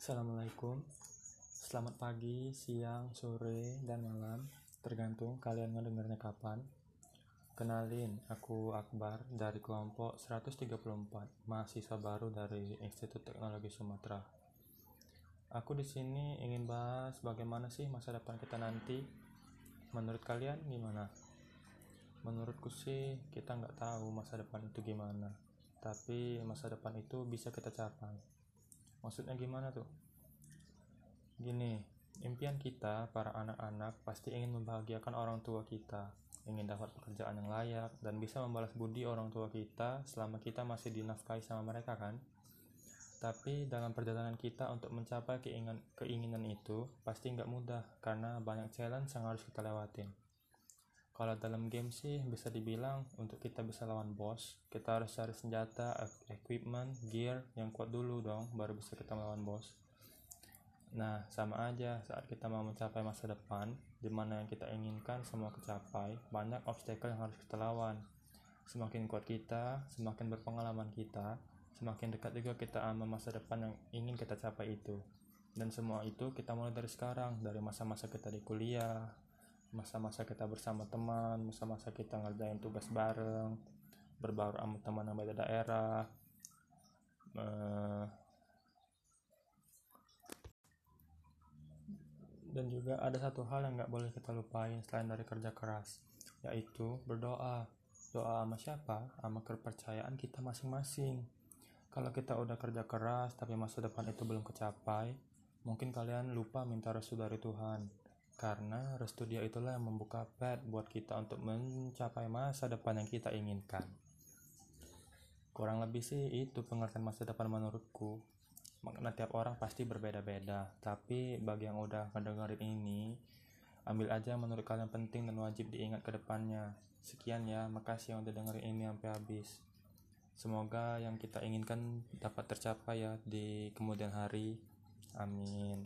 Assalamualaikum. Selamat pagi, siang, sore, dan malam. Tergantung kalian ngedengarnya kapan. Kenalin, aku Akbar dari kelompok 134 Mahasiswa baru dari Institut Teknologi Sumatera. Aku di sini ingin bahas bagaimana sih masa depan kita nanti. Menurut kalian gimana? Menurutku sih kita nggak tahu masa depan itu gimana. Tapi masa depan itu bisa kita capai Maksudnya gimana tuh? Gini, impian kita, para anak-anak, pasti ingin membahagiakan orang tua kita, ingin dapat pekerjaan yang layak, dan bisa membalas budi orang tua kita selama kita masih dinafkahi sama mereka kan? Tapi dalam perjalanan kita untuk mencapai keinginan, keinginan itu, pasti nggak mudah, karena banyak challenge yang harus kita lewatin. Kalau dalam game sih bisa dibilang untuk kita bisa lawan bos, kita harus cari senjata, equipment, gear yang kuat dulu dong, baru bisa kita melawan bos. Nah, sama aja saat kita mau mencapai masa depan, di mana yang kita inginkan semua kecapai, banyak obstacle yang harus kita lawan. Semakin kuat kita, semakin berpengalaman kita, semakin dekat juga kita sama masa depan yang ingin kita capai itu. Dan semua itu kita mulai dari sekarang, dari masa-masa kita di kuliah, masa-masa kita bersama teman, masa-masa kita ngerjain tugas bareng, berbaur sama teman yang beda daerah, eh, dan juga ada satu hal yang nggak boleh kita lupain selain dari kerja keras yaitu berdoa. Doa sama siapa? Sama kepercayaan kita masing-masing. Kalau kita udah kerja keras tapi masa depan itu belum kecapai mungkin kalian lupa minta restu dari Tuhan karena restu dia itulah yang membuka pet buat kita untuk mencapai masa depan yang kita inginkan. Kurang lebih sih itu pengertian masa depan menurutku. Makna tiap orang pasti berbeda-beda. Tapi bagi yang udah ngedengerin ini ambil aja menurut kalian penting dan wajib diingat ke depannya. Sekian ya makasih yang udah dengerin ini sampai habis. Semoga yang kita inginkan dapat tercapai ya di kemudian hari. Amin